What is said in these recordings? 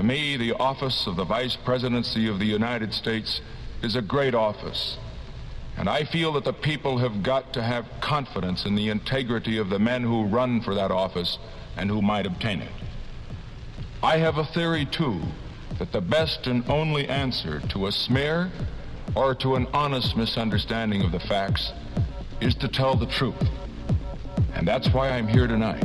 To me, the office of the Vice Presidency of the United States is a great office. And I feel that the people have got to have confidence in the integrity of the men who run for that office and who might obtain it. I have a theory, too, that the best and only answer to a smear or to an honest misunderstanding of the facts is to tell the truth. And that's why I'm here tonight.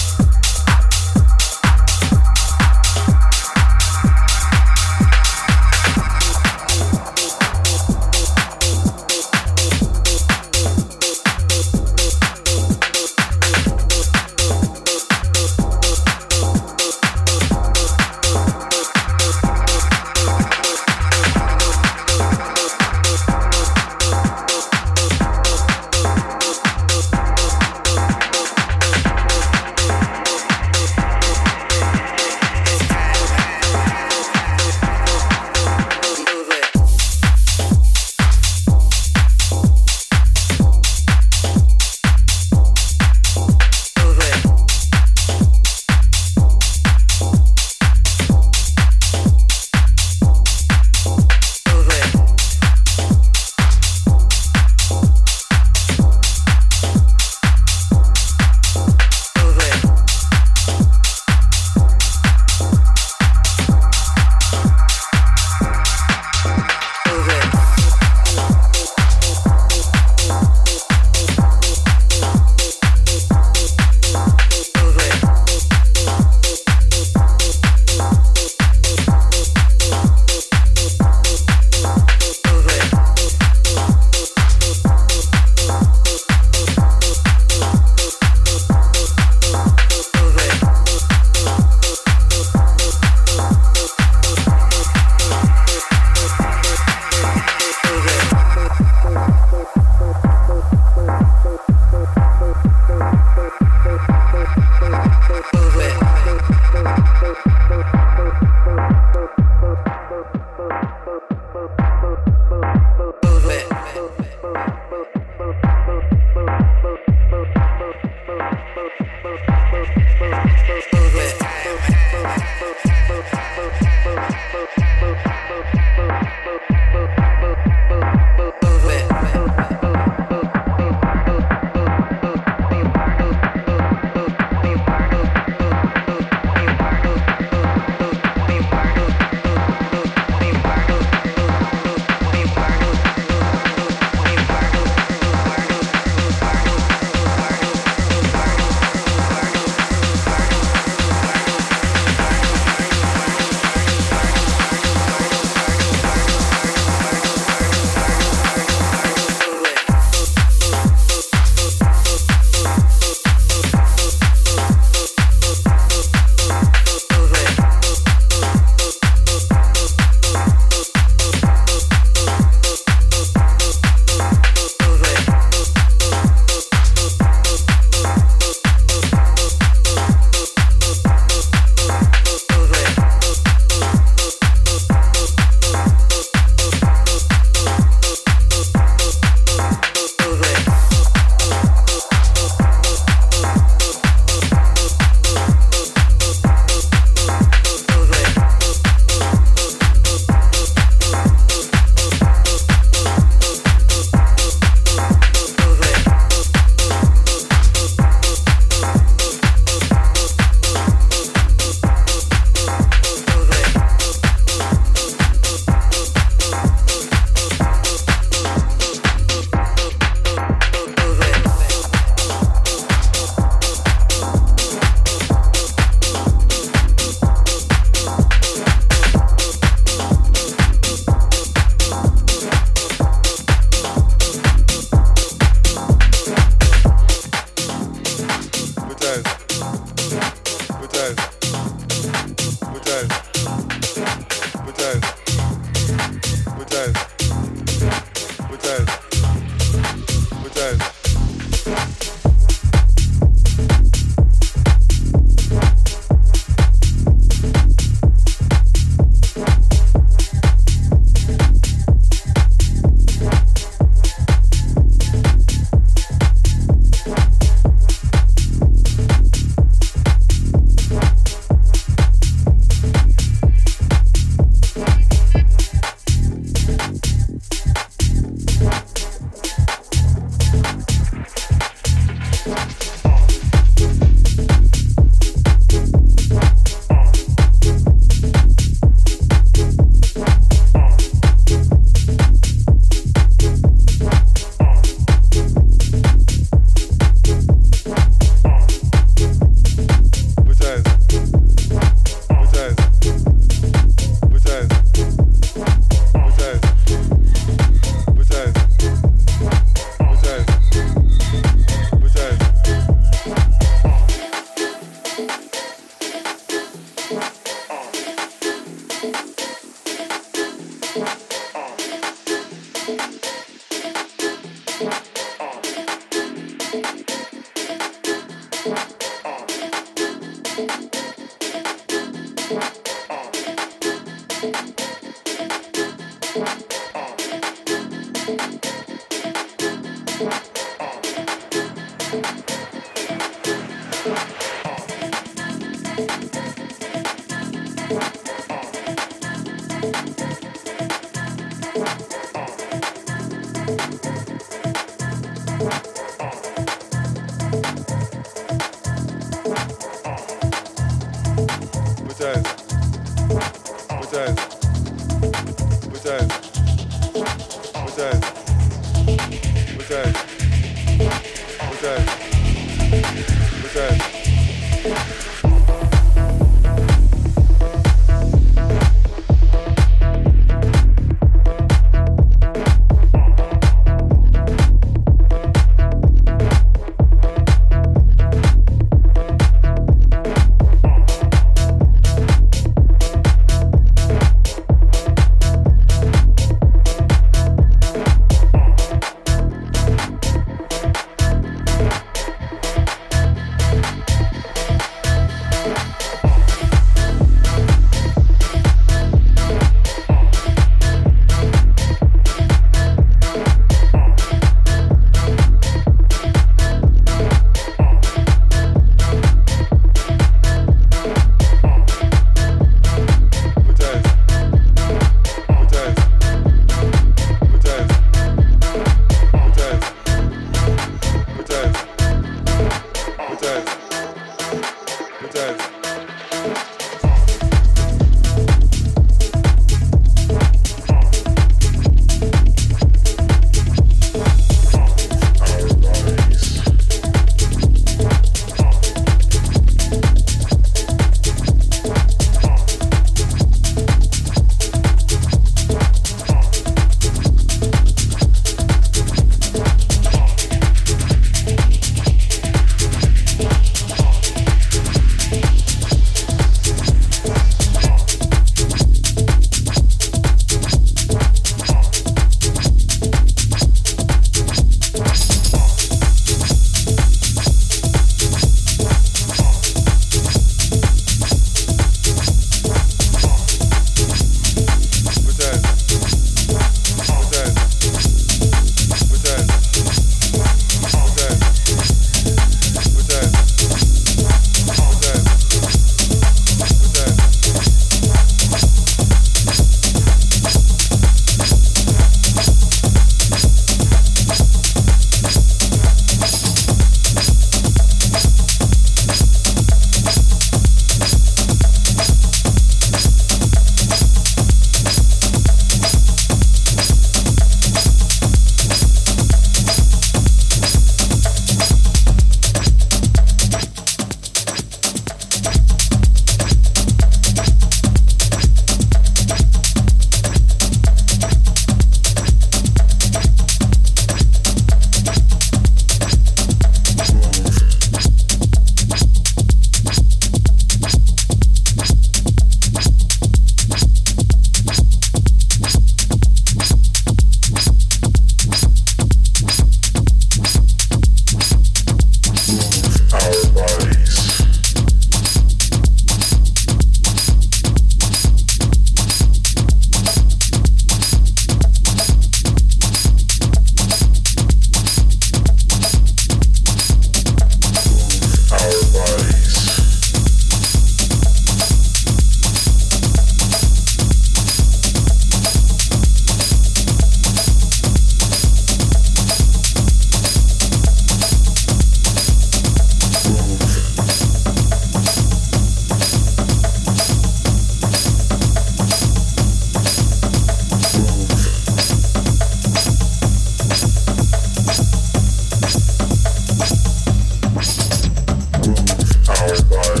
Bye.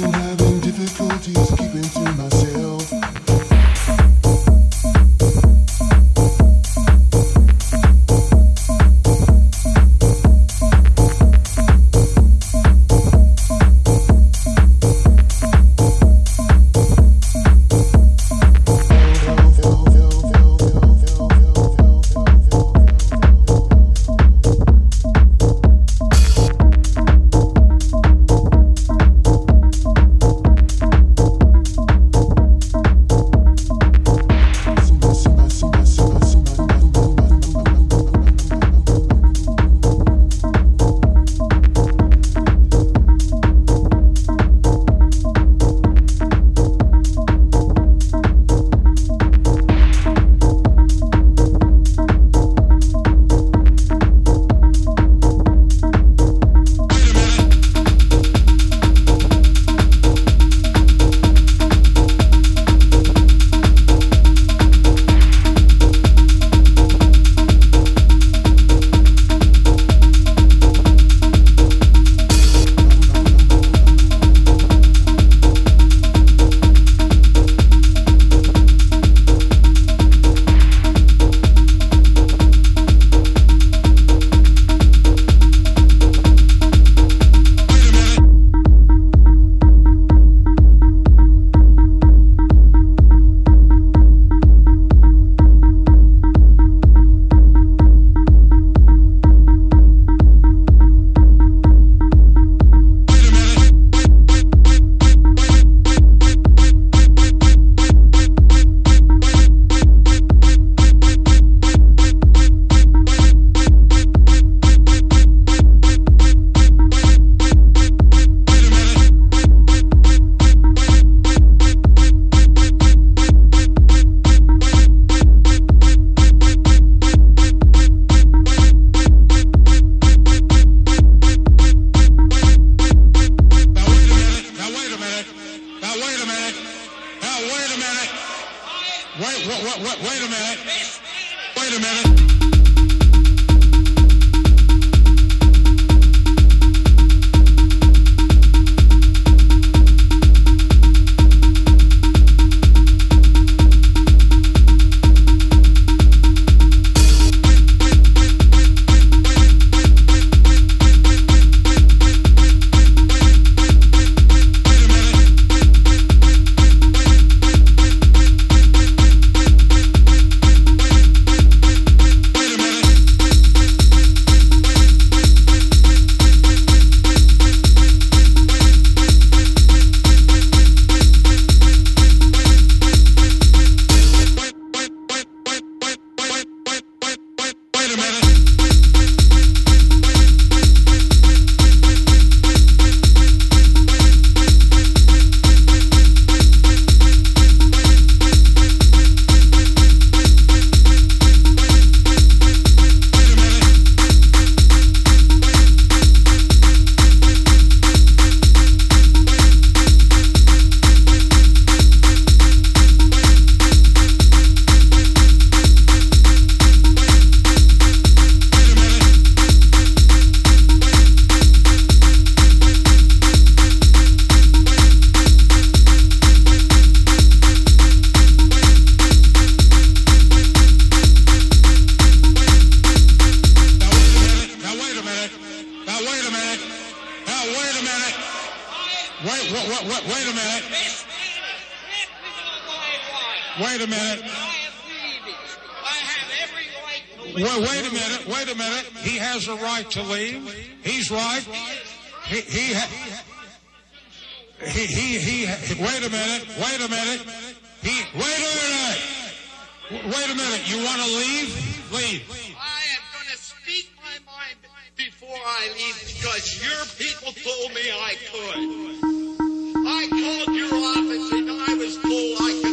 to have minute. He has a right to leave. He's right. He he ha- he he, he wait a minute. Wait a minute. He wait a minute. Wait a minute. You want to leave? Leave. I am going to speak my mind before I leave because your people told me I could. I called your office and I was told I could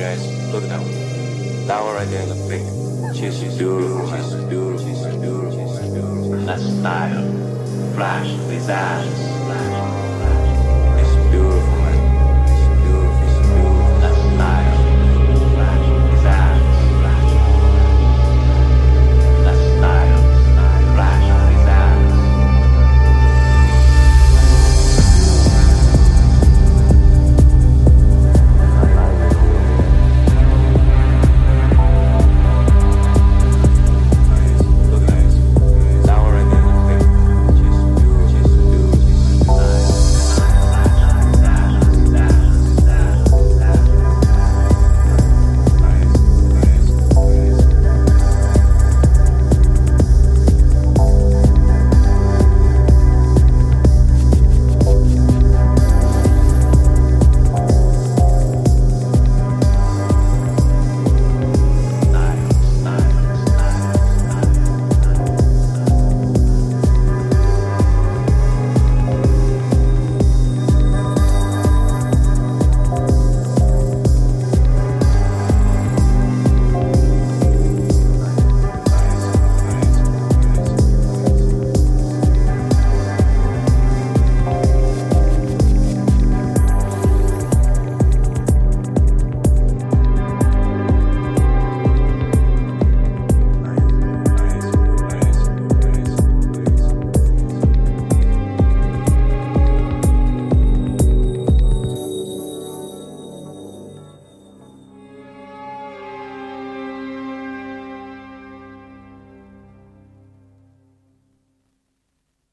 Look at that one. That one right there in the pink. She's beautiful, she's beautiful, she's beautiful, she's beautiful. That style. Flash these eyes.